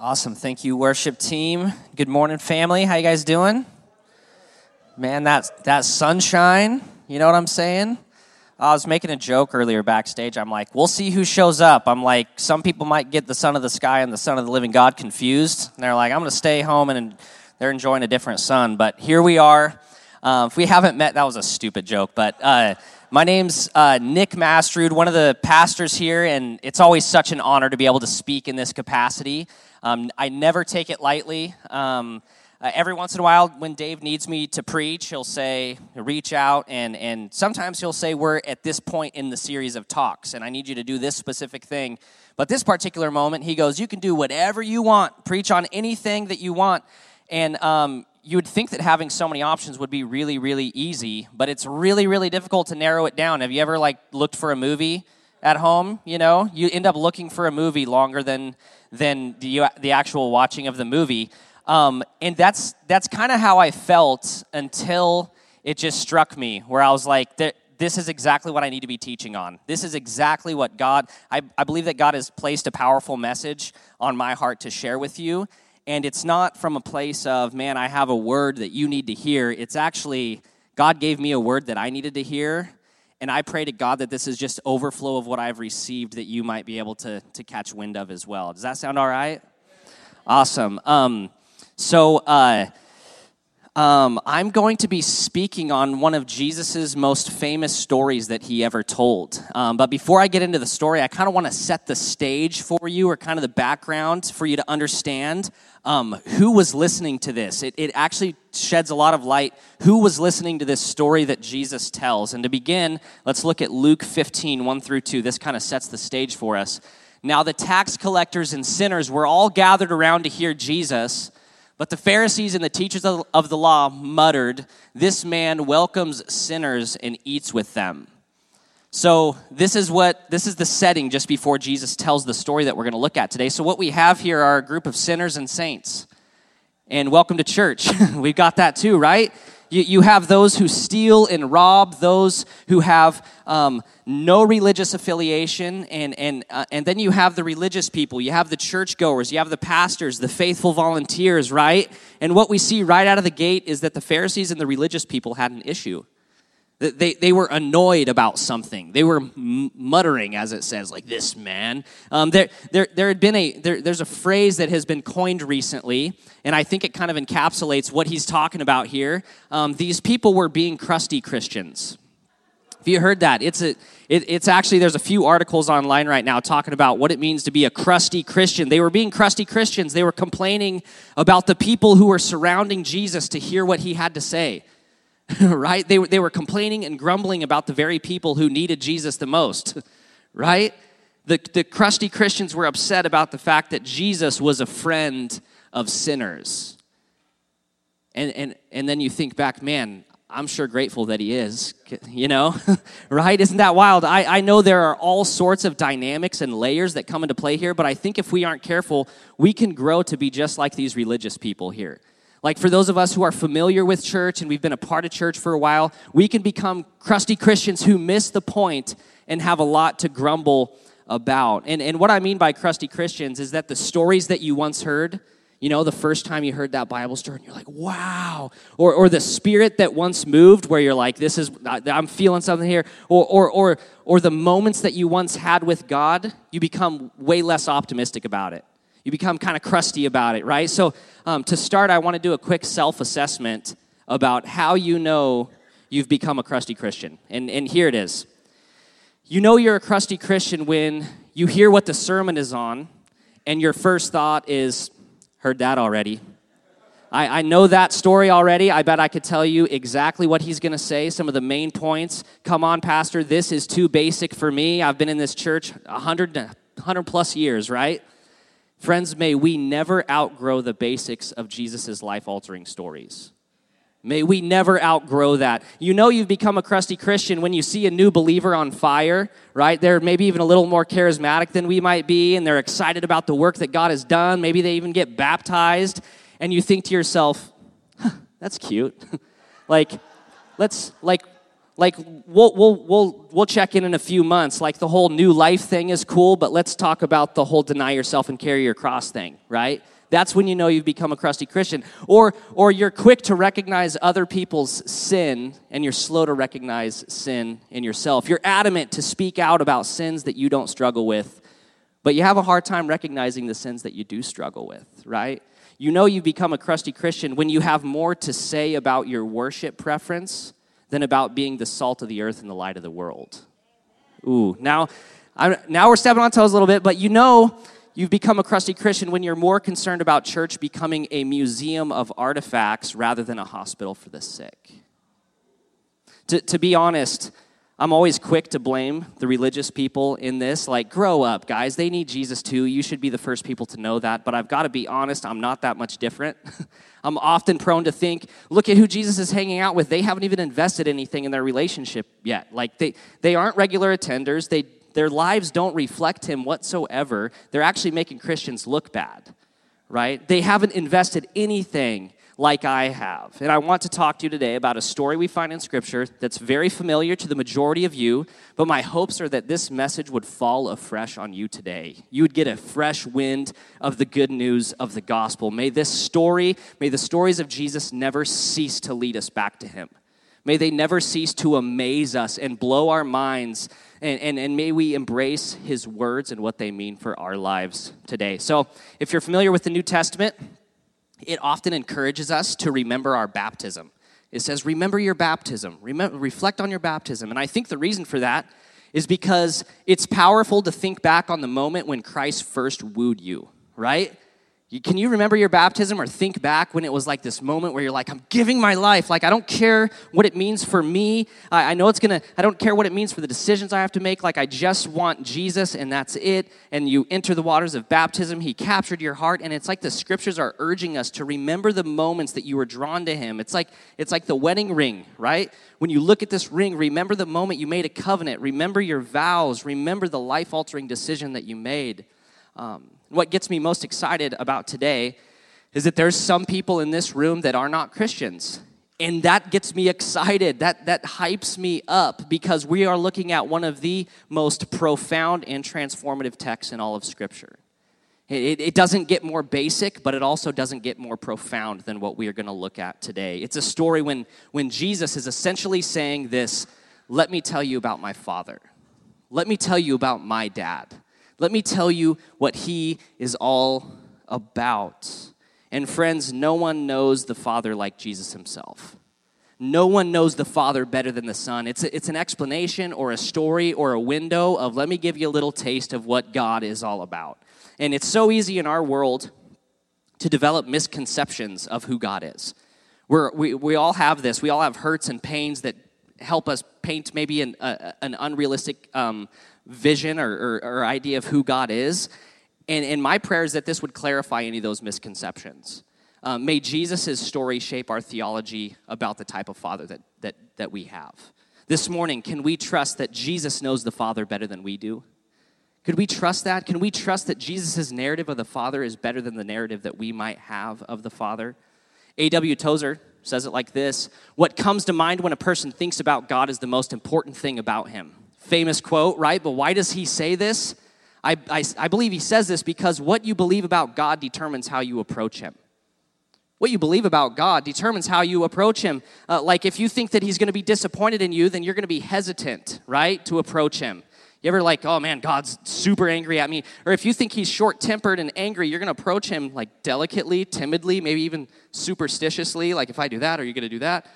Awesome. Thank you, worship team. Good morning, family. How you guys doing? Man, that that sunshine, you know what I'm saying? I was making a joke earlier backstage. I'm like, we'll see who shows up. I'm like, some people might get the sun of the sky and the son of the living God confused. And they're like, I'm going to stay home and they're enjoying a different sun. But here we are. Um, if we haven't met, that was a stupid joke. But uh, my name's uh, Nick Mastrud, one of the pastors here, and it's always such an honor to be able to speak in this capacity. Um, I never take it lightly. Um, uh, every once in a while, when Dave needs me to preach, he'll say, reach out, and, and sometimes he'll say, We're at this point in the series of talks, and I need you to do this specific thing. But this particular moment, he goes, You can do whatever you want, preach on anything that you want. And um, you would think that having so many options would be really, really easy, but it's really, really difficult to narrow it down. Have you ever like looked for a movie at home? You know, you end up looking for a movie longer than than the the actual watching of the movie. Um, and that's that's kind of how I felt until it just struck me, where I was like, this is exactly what I need to be teaching on. This is exactly what God, I, I believe that God has placed a powerful message on my heart to share with you. And it's not from a place of, man, I have a word that you need to hear. It's actually, God gave me a word that I needed to hear. And I pray to God that this is just overflow of what I've received that you might be able to, to catch wind of as well. Does that sound all right? Awesome. Um, so, uh, um, I'm going to be speaking on one of Jesus's most famous stories that he ever told. Um, but before I get into the story, I kind of want to set the stage for you, or kind of the background for you to understand um, who was listening to this. It, it actually sheds a lot of light who was listening to this story that Jesus tells. And to begin, let's look at Luke 15, 1 through 2. This kind of sets the stage for us. Now, the tax collectors and sinners were all gathered around to hear Jesus. But the Pharisees and the teachers of the law muttered, This man welcomes sinners and eats with them. So this is what this is the setting just before Jesus tells the story that we're going to look at today. So what we have here are a group of sinners and saints. And welcome to church. We've got that too, right? You, you have those who steal and rob, those who have um, no religious affiliation, and, and, uh, and then you have the religious people. You have the churchgoers, you have the pastors, the faithful volunteers, right? And what we see right out of the gate is that the Pharisees and the religious people had an issue. They, they were annoyed about something. They were muttering, as it says, like this man. Um, there, there, there had been a there, there's a phrase that has been coined recently, and I think it kind of encapsulates what he's talking about here. Um, these people were being crusty Christians. Have you heard that? It's a it, it's actually there's a few articles online right now talking about what it means to be a crusty Christian. They were being crusty Christians. They were complaining about the people who were surrounding Jesus to hear what he had to say. right? They, they were complaining and grumbling about the very people who needed Jesus the most, right? The, the crusty Christians were upset about the fact that Jesus was a friend of sinners. And, and, and then you think back, man, I'm sure grateful that he is, you know, right? Isn't that wild? I, I know there are all sorts of dynamics and layers that come into play here, but I think if we aren't careful, we can grow to be just like these religious people here. Like for those of us who are familiar with church and we've been a part of church for a while, we can become crusty Christians who miss the point and have a lot to grumble about. And, and what I mean by crusty Christians is that the stories that you once heard, you know, the first time you heard that Bible story and you're like, wow. Or, or the spirit that once moved where you're like, this is, I'm feeling something here. Or, or, or, or the moments that you once had with God, you become way less optimistic about it you become kind of crusty about it, right? So, um, to start, I want to do a quick self assessment about how you know you've become a crusty Christian. And, and here it is. You know you're a crusty Christian when you hear what the sermon is on, and your first thought is, heard that already. I, I know that story already. I bet I could tell you exactly what he's going to say, some of the main points. Come on, Pastor, this is too basic for me. I've been in this church 100, 100 plus years, right? Friends, may we never outgrow the basics of Jesus' life altering stories. May we never outgrow that. You know, you've become a crusty Christian when you see a new believer on fire, right? They're maybe even a little more charismatic than we might be, and they're excited about the work that God has done. Maybe they even get baptized, and you think to yourself, huh, that's cute. like, let's, like, like we'll, we'll, we'll, we'll check in in a few months. Like the whole new life thing is cool but let's talk about the whole deny yourself and carry your cross thing right? That's when you know you've become a crusty christian. Or or you're quick to recognize other people's sin and you're slow to recognize sin in yourself. You're adamant to speak out about sins that you don't struggle with but you have a hard time recognizing the sins that you do struggle with right? You know you've become a crusty christian when you have more to say about your worship preference than about being the salt of the earth and the light of the world. Ooh, now, I'm, now we're stepping on toes a little bit, but you know you've become a crusty Christian when you're more concerned about church becoming a museum of artifacts rather than a hospital for the sick. To, to be honest, I'm always quick to blame the religious people in this. Like, grow up, guys. They need Jesus too. You should be the first people to know that. But I've got to be honest, I'm not that much different. I'm often prone to think, look at who Jesus is hanging out with. They haven't even invested anything in their relationship yet. Like, they, they aren't regular attenders. They, their lives don't reflect him whatsoever. They're actually making Christians look bad, right? They haven't invested anything like I have. And I want to talk to you today about a story we find in Scripture that's very familiar to the majority of you, but my hopes are that this message would fall afresh on you today. You would get a fresh wind of the good news of the gospel. May this story, may the stories of Jesus never cease to lead us back to Him. May they never cease to amaze us and blow our minds. And, and, and, may we embrace his words and what they mean for our lives today. So, if you're familiar with the New Testament, it often encourages us to remember our baptism. It says, Remember your baptism, Remember, reflect on your baptism. And I think the reason for that is because it's powerful to think back on the moment when Christ first wooed you, right? Can you remember your baptism or think back when it was like this moment where you're like, I'm giving my life. Like, I don't care what it means for me. I, know it's gonna, I don't care what it means for the decisions I have to make. Like, I just want Jesus and that's it. And you enter the waters of baptism. He captured your heart. And it's like the scriptures are urging us to remember the moments that you were drawn to Him. It's like, it's like the wedding ring, right? When you look at this ring, remember the moment you made a covenant. Remember your vows. Remember the life altering decision that you made. Um, what gets me most excited about today is that there's some people in this room that are not Christians. And that gets me excited. That, that hypes me up because we are looking at one of the most profound and transformative texts in all of Scripture. It, it, doesn't get more basic, but it also doesn't get more profound than what we are going to look at today. It's a story when, when Jesus is essentially saying this Let me tell you about my Father. Let me tell you about my dad. Let me tell you what he is all about. And friends, no one knows the Father like Jesus himself. No one knows the Father better than the Son. It's, a, it's an explanation or a story or a window of let me give you a little taste of what God is all about. And it's so easy in our world to develop misconceptions of who God is. We're, we, we all have this. We all have hurts and pains that help us paint maybe an, a, an unrealistic um, vision or, or, or idea of who God is. And, and my prayer is that this would clarify any of those misconceptions. Um, may Jesus' story shape our theology about the type of father that, that, that we have. This morning, can we trust that Jesus knows the Father better than we do? Could we trust that? Can we trust that Jesus' narrative of the Father is better than the narrative that we might have of the Father? A.W. Tozer says it like this What comes to mind when a person thinks about God is the most important thing about him famous quote, right? But why does he say this? I, I, I, believe he says this because what you believe about God determines how you approach him. What you believe about God determines how you approach him. Uh, like if you think that he's going to be disappointed in you, then you're going to be hesitant, right, to approach him. You ever like, oh man, God's super angry at me? Or if you think he's short tempered and angry, you're going to approach him like delicately, timidly, maybe even superstitiously. Like, if I do that, are you going to do that?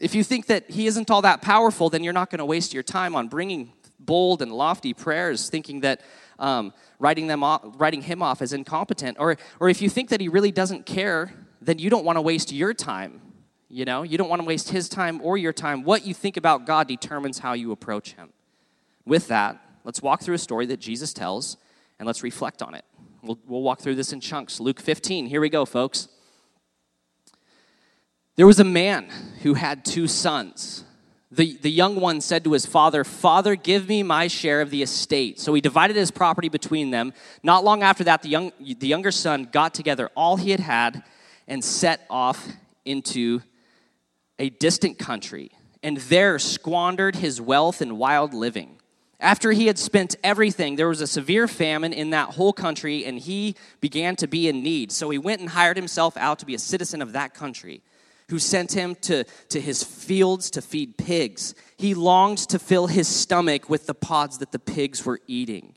If you think that he isn't all that powerful, then you're not going to waste your time on bringing bold and lofty prayers, thinking that um, writing, them off, writing him off as incompetent. Or, or if you think that he really doesn't care, then you don't want to waste your time. You know, you don't want to waste his time or your time. What you think about God determines how you approach him. With that, let's walk through a story that Jesus tells and let's reflect on it. We'll, we'll walk through this in chunks. Luke 15, here we go, folks. There was a man who had two sons. The, the young one said to his father, Father, give me my share of the estate. So he divided his property between them. Not long after that, the, young, the younger son got together all he had had and set off into a distant country and there squandered his wealth in wild living. After he had spent everything, there was a severe famine in that whole country, and he began to be in need. So he went and hired himself out to be a citizen of that country, who sent him to, to his fields to feed pigs. He longed to fill his stomach with the pods that the pigs were eating,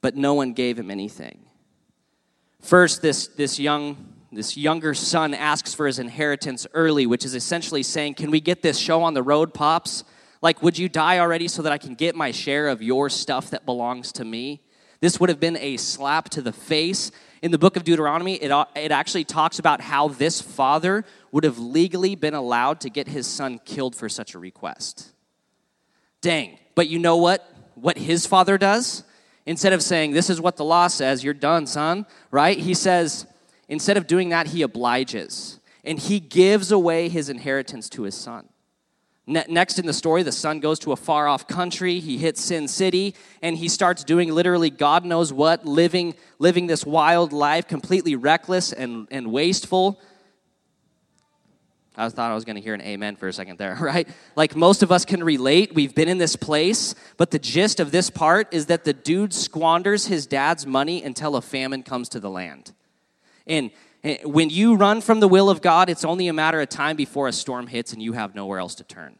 but no one gave him anything. First, this, this young this younger son asks for his inheritance early, which is essentially saying, Can we get this show on the road, Pops? Like, would you die already so that I can get my share of your stuff that belongs to me? This would have been a slap to the face. In the book of Deuteronomy, it, uh, it actually talks about how this father would have legally been allowed to get his son killed for such a request. Dang. But you know what? What his father does? Instead of saying, This is what the law says, you're done, son, right? He says, Instead of doing that, he obliges and he gives away his inheritance to his son. Next in the story, the son goes to a far off country. He hits Sin City and he starts doing literally God knows what, living, living this wild life, completely reckless and, and wasteful. I thought I was going to hear an amen for a second there, right? Like most of us can relate. We've been in this place, but the gist of this part is that the dude squanders his dad's money until a famine comes to the land. And Eh, when you run from the will of God, it's only a matter of time before a storm hits and you have nowhere else to turn.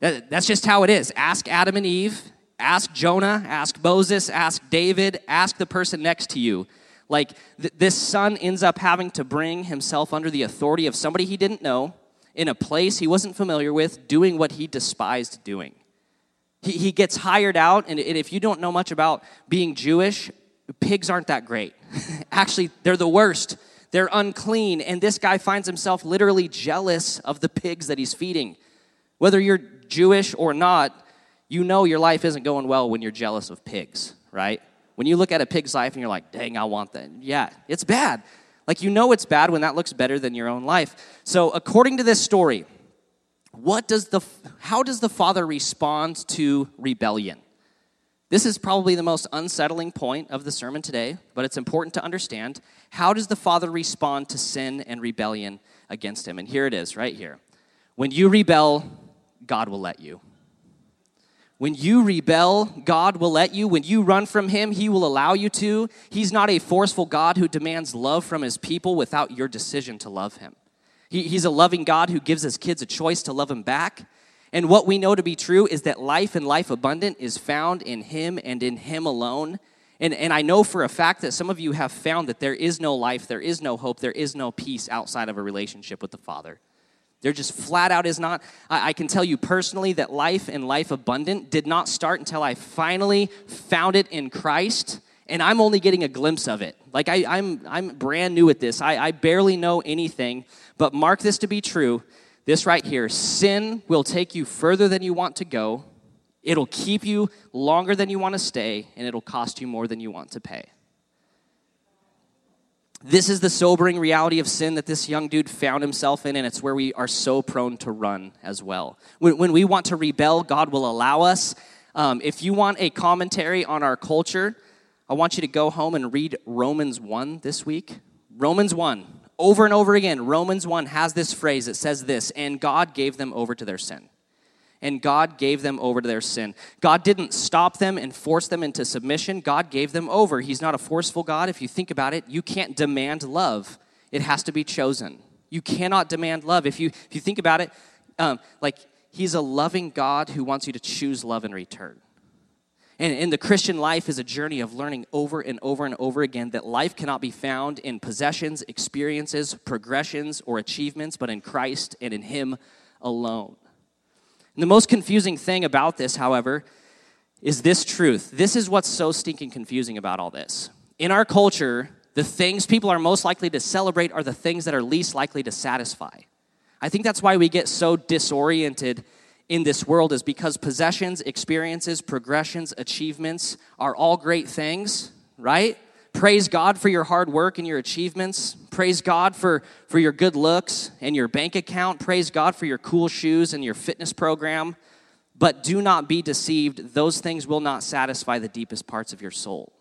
That's just how it is. Ask Adam and Eve, ask Jonah, ask Moses, ask David, ask the person next to you. Like th- this son ends up having to bring himself under the authority of somebody he didn't know in a place he wasn't familiar with, doing what he despised doing. He, he gets hired out, and if you don't know much about being Jewish, pigs aren't that great. Actually, they're the worst. They're unclean. And this guy finds himself literally jealous of the pigs that he's feeding. Whether you're Jewish or not, you know your life isn't going well when you're jealous of pigs, right? When you look at a pig's life and you're like, dang, I want that. Yeah, it's bad. Like, you know it's bad when that looks better than your own life. So, according to this story, what does the, how does the father respond to rebellion? This is probably the most unsettling point of the sermon today, but it's important to understand. How does the Father respond to sin and rebellion against him? And here it is, right here. When you rebel, God will let you. When you rebel, God will let you. When you run from Him, He will allow you to. He's not a forceful God who demands love from His people without your decision to love Him. He, he's a loving God who gives His kids a choice to love Him back. And what we know to be true is that life and life abundant is found in Him and in Him alone. And, and I know for a fact that some of you have found that there is no life, there is no hope, there is no peace outside of a relationship with the Father. There just flat out is not. I, I can tell you personally that life and life abundant did not start until I finally found it in Christ and I'm only getting a glimpse of it. Like I, am I'm, I'm brand new at this. I, I barely know anything, but mark this to be true this right here sin will take you further than you want to go, it'll keep you longer than you want to stay, and it'll cost you more than you want to pay. This is the sobering reality of sin that this young dude found himself in, and it's where we are so prone to run as well. When, when we want to rebel, God will allow us. Um, if you want a commentary on our culture, I want you to go home and read Romans 1 this week. Romans 1 over and over again, Romans 1 has this phrase. It says this, and God gave them over to their sin. And God gave them over to their sin. God didn't stop them and force them into submission. God gave them over. He's not a forceful God. If you think about it, you can't demand love, it has to be chosen. You cannot demand love. If you, if you think about it, um, like, He's a loving God who wants you to choose love in return. And, and the Christian life is a journey of learning over and over and over again that life cannot be found in possessions, experiences, progressions, or achievements, but in Christ and in Him alone. And the most confusing thing about this, however, is this truth. This is what's so stinking confusing about all this. In our culture, the things people are most likely to celebrate are the things that are least likely to satisfy. I think that's why we get so disoriented in this world is because possessions, experiences, progressions, achievements are all great things, right? Praise God for your hard work and your achievements. Praise God for, for your good looks and your bank account. Praise God for your cool shoes and your fitness program. But do not be deceived. Those things will not satisfy the deepest parts of your soul.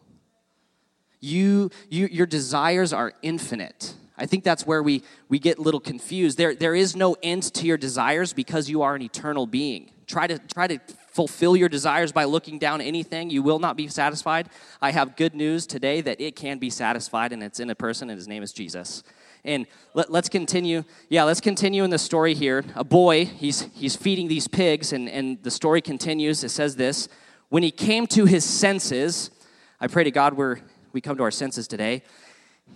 You, you, your desires are infinite. I think that's where we, we get a little confused. There, there is no end to your desires because you are an eternal being. Try to, try to fulfill your desires by looking down anything. You will not be satisfied. I have good news today that it can be satisfied, and it's in a person, and his name is Jesus. And let, us continue. Yeah, let's continue in the story here. A boy, he's, he's feeding these pigs, and, and the story continues. It says this When he came to his senses, I pray to God we're, we come to our senses today.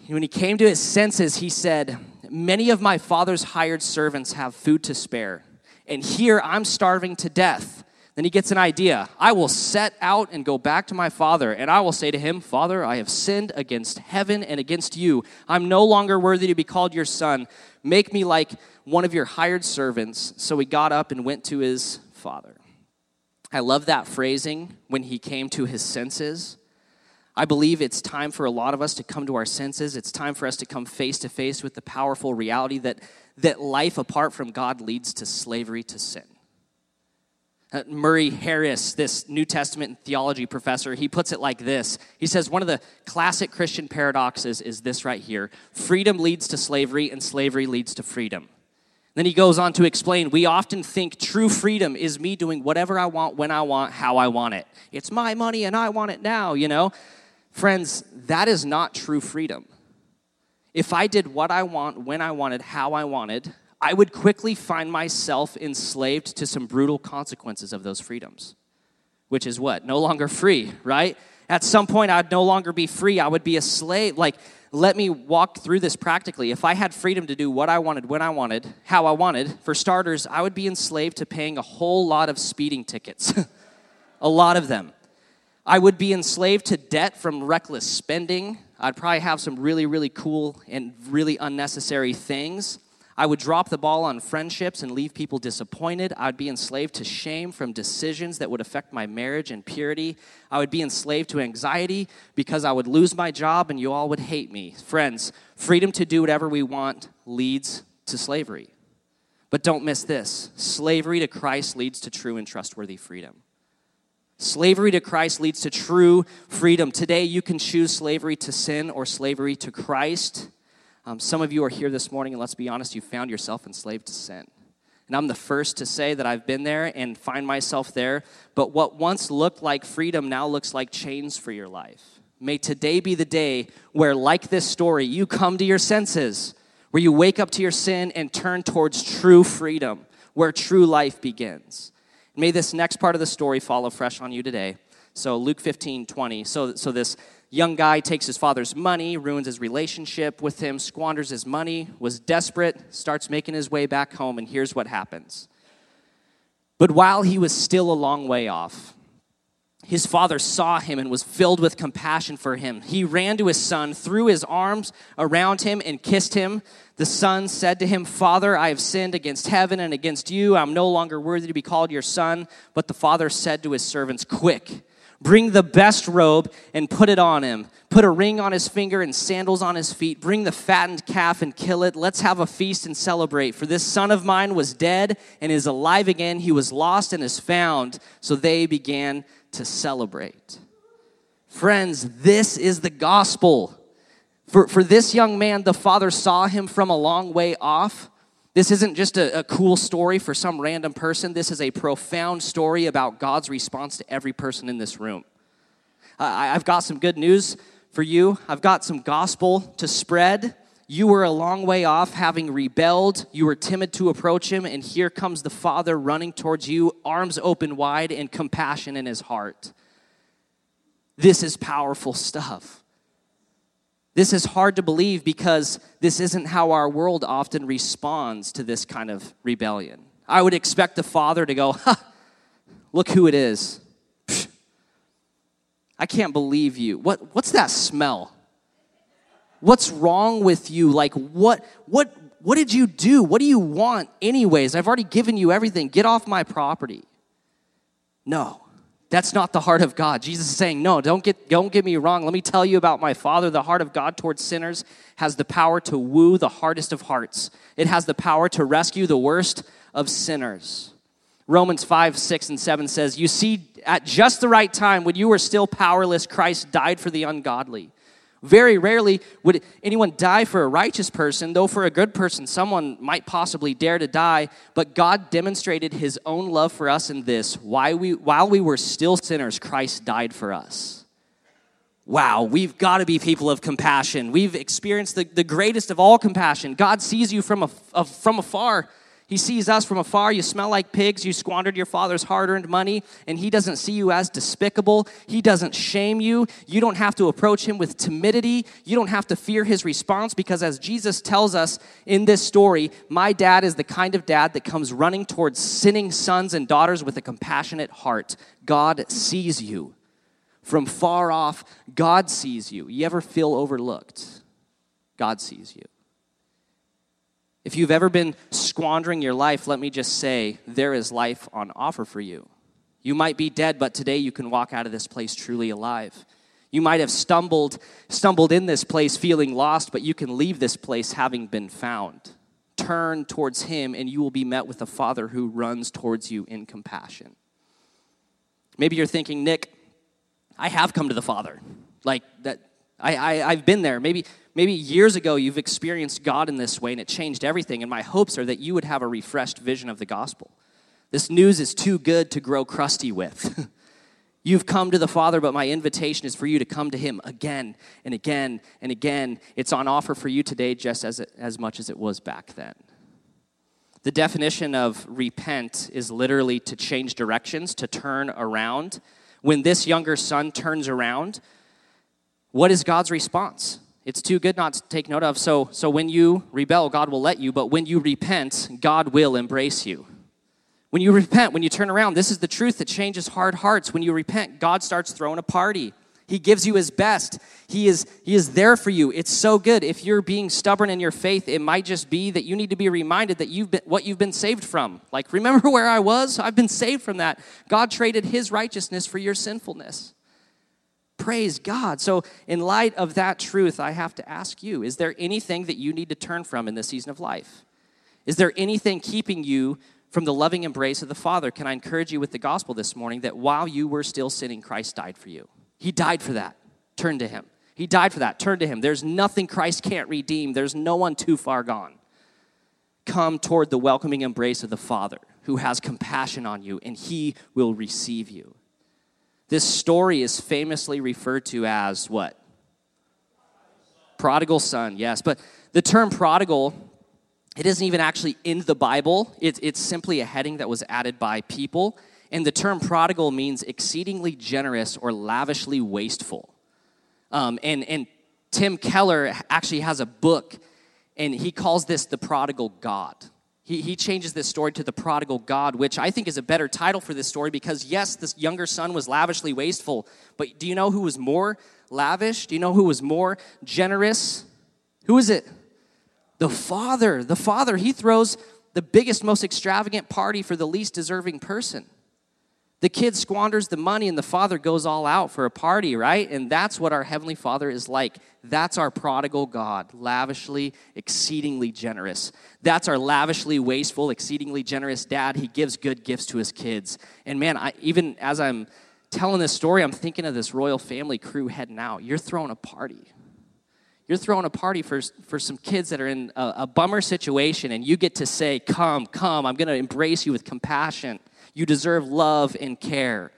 When he came to his senses, he said, Many of my father's hired servants have food to spare, and here I'm starving to death. Then he gets an idea. I will set out and go back to my father, and I will say to him, Father, I have sinned against heaven and against you. I'm no longer worthy to be called your son. Make me like one of your hired servants. So he got up and went to his father. I love that phrasing when he came to his senses. I believe it's time for a lot of us to come to our senses. It's time for us to come face to face with the powerful reality that, that life apart from God leads to slavery to sin. Uh, Murray Harris, this New Testament theology professor, he puts it like this. He says, One of the classic Christian paradoxes is this right here freedom leads to slavery, and slavery leads to freedom. Then he goes on to explain we often think true freedom is me doing whatever I want, when I want, how I want it. It's my money and I want it now, you know? Friends, that is not true freedom. If I did what I want, when I wanted, how I wanted, I would quickly find myself enslaved to some brutal consequences of those freedoms, which is what? No longer free, right? At some point, I'd no longer be free. I would be a slave. Like, let me walk through this practically. If I had freedom to do what I wanted, when I wanted, how I wanted, for starters, I would be enslaved to paying a whole lot of speeding tickets, a lot of them. I would be enslaved to debt from reckless spending. I'd probably have some really, really cool and really unnecessary things. I would drop the ball on friendships and leave people disappointed. I'd be enslaved to shame from decisions that would affect my marriage and purity. I would be enslaved to anxiety because I would lose my job and you all would hate me. Friends, freedom to do whatever we want leads to slavery. But don't miss this slavery to Christ leads to true and trustworthy freedom. Slavery to Christ leads to true freedom. Today, you can choose slavery to sin or slavery to Christ. Um, some of you are here this morning, and let's be honest, you found yourself enslaved to sin. And I'm the first to say that I've been there and find myself there. But what once looked like freedom now looks like chains for your life. May today be the day where, like this story, you come to your senses, where you wake up to your sin and turn towards true freedom, where true life begins. May this next part of the story follow fresh on you today. So, Luke 15, 20. So, so this Young guy takes his father's money, ruins his relationship with him, squanders his money, was desperate, starts making his way back home, and here's what happens. But while he was still a long way off, his father saw him and was filled with compassion for him. He ran to his son, threw his arms around him, and kissed him. The son said to him, Father, I have sinned against heaven and against you. I'm no longer worthy to be called your son. But the father said to his servants, Quick, Bring the best robe and put it on him. Put a ring on his finger and sandals on his feet. Bring the fattened calf and kill it. Let's have a feast and celebrate. For this son of mine was dead and is alive again. He was lost and is found. So they began to celebrate. Friends, this is the gospel. For, for this young man, the father saw him from a long way off this isn't just a, a, cool story for some random person. This is a profound story about God's response to every person in this room. Uh, I've got some good news for you. I've got some gospel to spread. You were a long way off, having rebelled. You were timid to approach him, and here comes the Father running towards you, arms open wide, and compassion in his heart. This is powerful stuff. This is hard to believe because this isn't how our world often responds to this kind of rebellion. I would expect the father to go, ha, look who it is. I can't believe you. What, what's that smell? What's wrong with you? Like, what, what, what did you do? What do you want, anyways? I've already given you everything. Get off my property. No. That's not the heart of God. Jesus is saying, No, don't get, don't get me wrong. Let me tell you about my Father. The heart of God towards sinners has the power to woo the hardest of hearts, it has the power to rescue the worst of sinners. Romans 5, 6, and 7 says, You see, at just the right time, when you were still powerless, Christ died for the ungodly. Very rarely would anyone die for a righteous person, though for a good person, someone might possibly dare to die. But God demonstrated his own love for us in this while we, while we were still sinners, Christ died for us. Wow, we've got to be people of compassion. We've experienced the, the greatest of all compassion. God sees you from, a, a, from afar he sees us from afar. You smell like pigs. You squandered your father's hard earned money, and he doesn't see you as despicable. He doesn't shame you. You don't have to approach him with timidity. You don't have to fear his response because, as Jesus tells us in this story, my dad is the kind of dad that comes running towards sinning sons and daughters with a compassionate heart. God sees you. From far off, God sees you. You ever feel overlooked? God sees you. If you've ever been squandering your life, let me just say there is life on offer for you. You might be dead, but today you can walk out of this place truly alive. You might have stumbled stumbled in this place feeling lost, but you can leave this place having been found. Turn towards him and you will be met with a father who runs towards you in compassion. Maybe you're thinking, "Nick, I have come to the Father." Like that I, I I've been there. Maybe maybe years ago you've experienced God in this way and it changed everything. And my hopes are that you would have a refreshed vision of the gospel. This news is too good to grow crusty with. You've come to the Father, but my invitation is for you to come to Him again and again and again. It's on offer for you today just as, it, as much as it was back then. The definition of repent is literally to change directions, to turn around. When this younger son turns around, what is God's response? It's too good not to take note of. So, so when you rebel, God will let you, but when you repent, God will embrace you. When you repent, when you turn around, this is the truth that changes hard hearts. When you repent, God starts throwing a party. He gives you his best. He is, he is there for you. It's so good. If you're being stubborn in your faith, it might just be that you need to be reminded that you've been what you've been saved from. Like, remember where I was? I've been saved from that. God traded his righteousness for your sinfulness. Praise God. So, in light of that truth, I have to ask you is there anything that you need to turn from in this season of life? Is there anything keeping you from the loving embrace of the Father? Can I encourage you with the gospel this morning that while you were still sinning, Christ died for you? He died for that. Turn to Him. He died for that. Turn to Him. There's nothing Christ can't redeem, there's no one too far gone. Come toward the welcoming embrace of the Father who has compassion on you, and He will receive you. This story is famously referred to as what? Prodigal son, yes. But the term prodigal, it isn't even actually in the Bible. It's, it's simply a heading that was added by people. And the term prodigal means exceedingly generous or lavishly wasteful. Um, and, and Tim Keller actually has a book, and he calls this the prodigal God. He, he changes this story to the prodigal God, which I think is a better title for this story because, yes, this younger son was lavishly wasteful, but do you know who was more lavish? Do you know who was more generous? Who is it? The father. The father. He throws the biggest, most extravagant party for the least deserving person. The kid squanders the money and the father goes all out for a party, right? And that's what our Heavenly Father is like. That's our prodigal God, lavishly, exceedingly generous. That's our lavishly wasteful, exceedingly generous dad. He gives good gifts to his kids. And man, I, even as I'm telling this story, I'm thinking of this royal family crew heading out. You're throwing a party. You're throwing a party for, for some kids that are in a, a bummer situation, and you get to say, Come, come, I'm going to embrace you with compassion. You deserve love and care.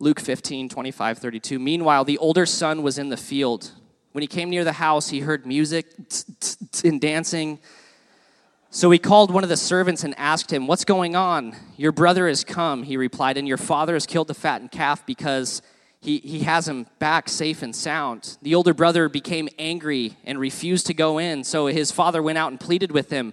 Luke 15, 25, 32. Meanwhile, the older son was in the field. When he came near the house, he heard music and dancing. So he called one of the servants and asked him, What's going on? Your brother has come, he replied, and your father has killed the fattened calf because he, he has him back safe and sound. The older brother became angry and refused to go in, so his father went out and pleaded with him.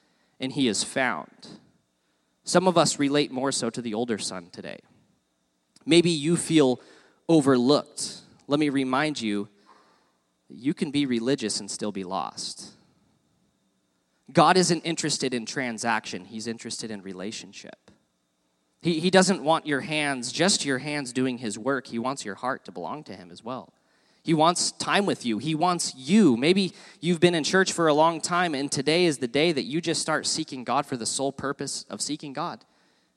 and he is found. Some of us relate more so to the older son today. Maybe you feel overlooked, let me remind you you can be religious and still be lost. God isn't interested in transaction, He's interested in relationship. He, he doesn't want your hands, just your hands doing His work. He wants your heart to belong to Him as well. He wants time with you. He wants you. Maybe you've been in church for a long time, and today is the day that you just start seeking God for the sole purpose of seeking God.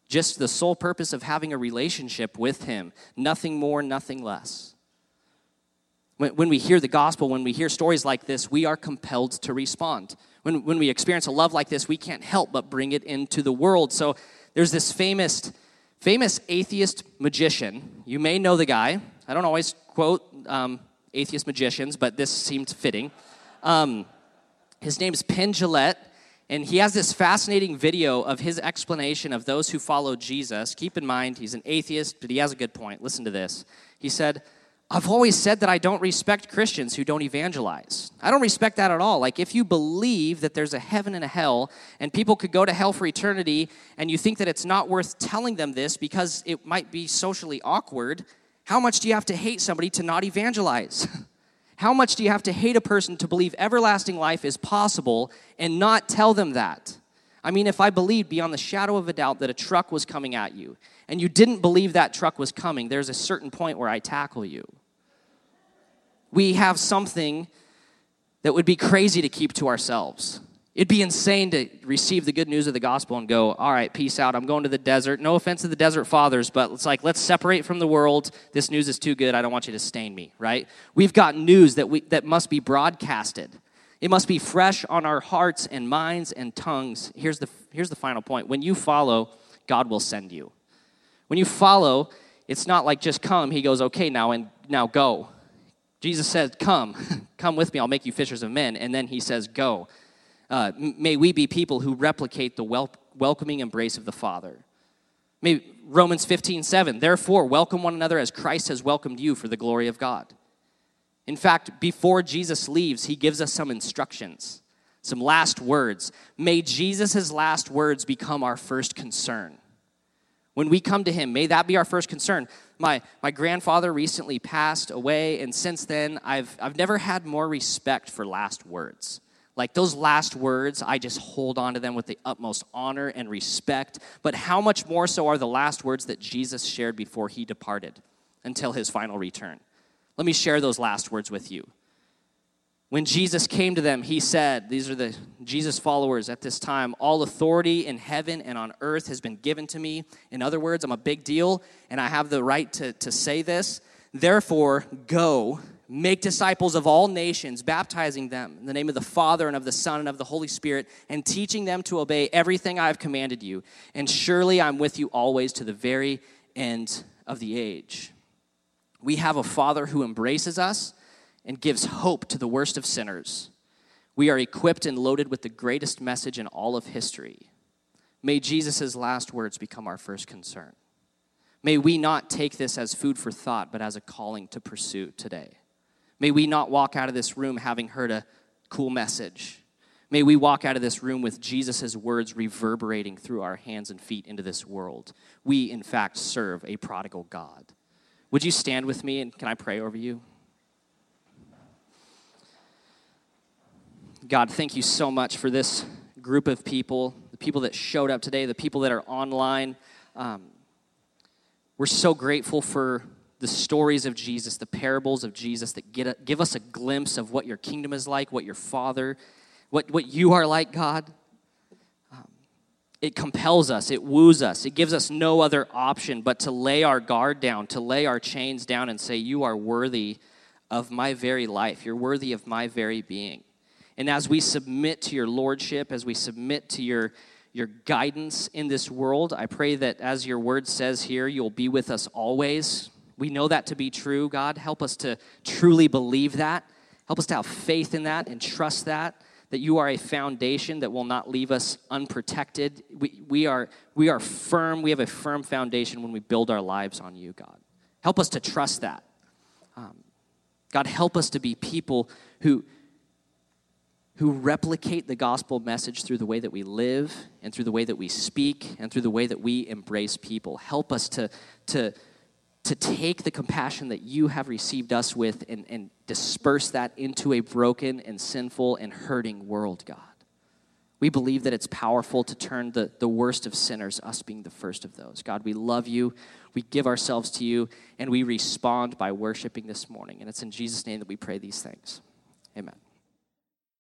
Just the sole purpose of having a relationship with Him. Nothing more, nothing less. When, when we hear the gospel, when we hear stories like this, we are compelled to respond. When, when we experience a love like this, we can't help but bring it into the world. So there's this famous, famous atheist magician. You may know the guy. I don't always quote um, atheist magicians, but this seemed fitting. Um, his name's Penn Jillette, and he has this fascinating video of his explanation of those who follow Jesus. Keep in mind, he's an atheist, but he has a good point. Listen to this. He said, I've always said that I don't respect Christians who don't evangelize. I don't respect that at all. Like, if you believe that there's a heaven and a hell, and people could go to hell for eternity, and you think that it's not worth telling them this because it might be socially awkward, how much do you have to hate somebody to not evangelize? How much do you have to hate a person to believe everlasting life is possible and not tell them that? I mean, if I believed beyond the shadow of a doubt that a truck was coming at you and you didn't believe that truck was coming, there's a certain point where I tackle you. We have something that would be crazy to keep to ourselves. It'd be insane to receive the good news of the gospel and go, all right, peace out. I'm going to the desert. No offense to the desert fathers, but it's like, let's separate from the world. This news is too good. I don't want you to stain me, right? We've got news that, we, that must be broadcasted. It must be fresh on our hearts and minds and tongues. Here's the, here's the final point. When you follow, God will send you. When you follow, it's not like just come. He goes, okay, now and now go. Jesus said, come, come with me. I'll make you fishers of men. And then he says, go. Uh, may we be people who replicate the wel- welcoming embrace of the Father. May Romans 15, 7, therefore welcome one another as Christ has welcomed you for the glory of God. In fact, before Jesus leaves, he gives us some instructions, some last words. May Jesus' last words become our first concern. When we come to him, may that be our first concern. My, my grandfather recently passed away, and since then, I've, I've never had more respect for last words. Like those last words, I just hold on to them with the utmost honor and respect. But how much more so are the last words that Jesus shared before he departed until his final return? Let me share those last words with you. When Jesus came to them, he said, These are the Jesus followers at this time, all authority in heaven and on earth has been given to me. In other words, I'm a big deal and I have the right to, to say this. Therefore, go Make disciples of all nations, baptizing them in the name of the Father and of the Son and of the Holy Spirit, and teaching them to obey everything I have commanded you. And surely I'm with you always to the very end of the age. We have a Father who embraces us and gives hope to the worst of sinners. We are equipped and loaded with the greatest message in all of history. May Jesus' last words become our first concern. May we not take this as food for thought, but as a calling to pursue today. May we not walk out of this room having heard a cool message. May we walk out of this room with Jesus' words reverberating through our hands and feet into this world. We, in fact, serve a prodigal God. Would you stand with me and can I pray over you? God, thank you so much for this group of people, the people that showed up today, the people that are online. Um, we're so grateful for the stories of Jesus, the parables of Jesus that get a, give us a glimpse of what your kingdom is like, what your Father, what, what you are like, God. Um, it compels us, it woos us, it gives us no other option but to lay our guard down, to lay our chains down and say, You are worthy of my very life. You're worthy of my very being. And as we submit to your lordship, as we submit to your your guidance in this world. I pray that as your word says here, you'll be with us always. We know that to be true, God. Help us to truly believe that. Help us to have faith in that and trust that, that you are a foundation that will not leave us unprotected. We, we, are, we are firm. We have a firm foundation when we build our lives on you, God. Help us to trust that. Um, God, help us to be people who, who replicate the gospel message through the way that we live and through the way that we speak and through the way that we embrace people. Help us to, to to take the compassion that you have received us with and, and disperse that into a broken and sinful and hurting world, God. We believe that it's powerful to turn the, the worst of sinners, us being the first of those. God, we love you. We give ourselves to you, and we respond by worshiping this morning. And it's in Jesus' name that we pray these things. Amen.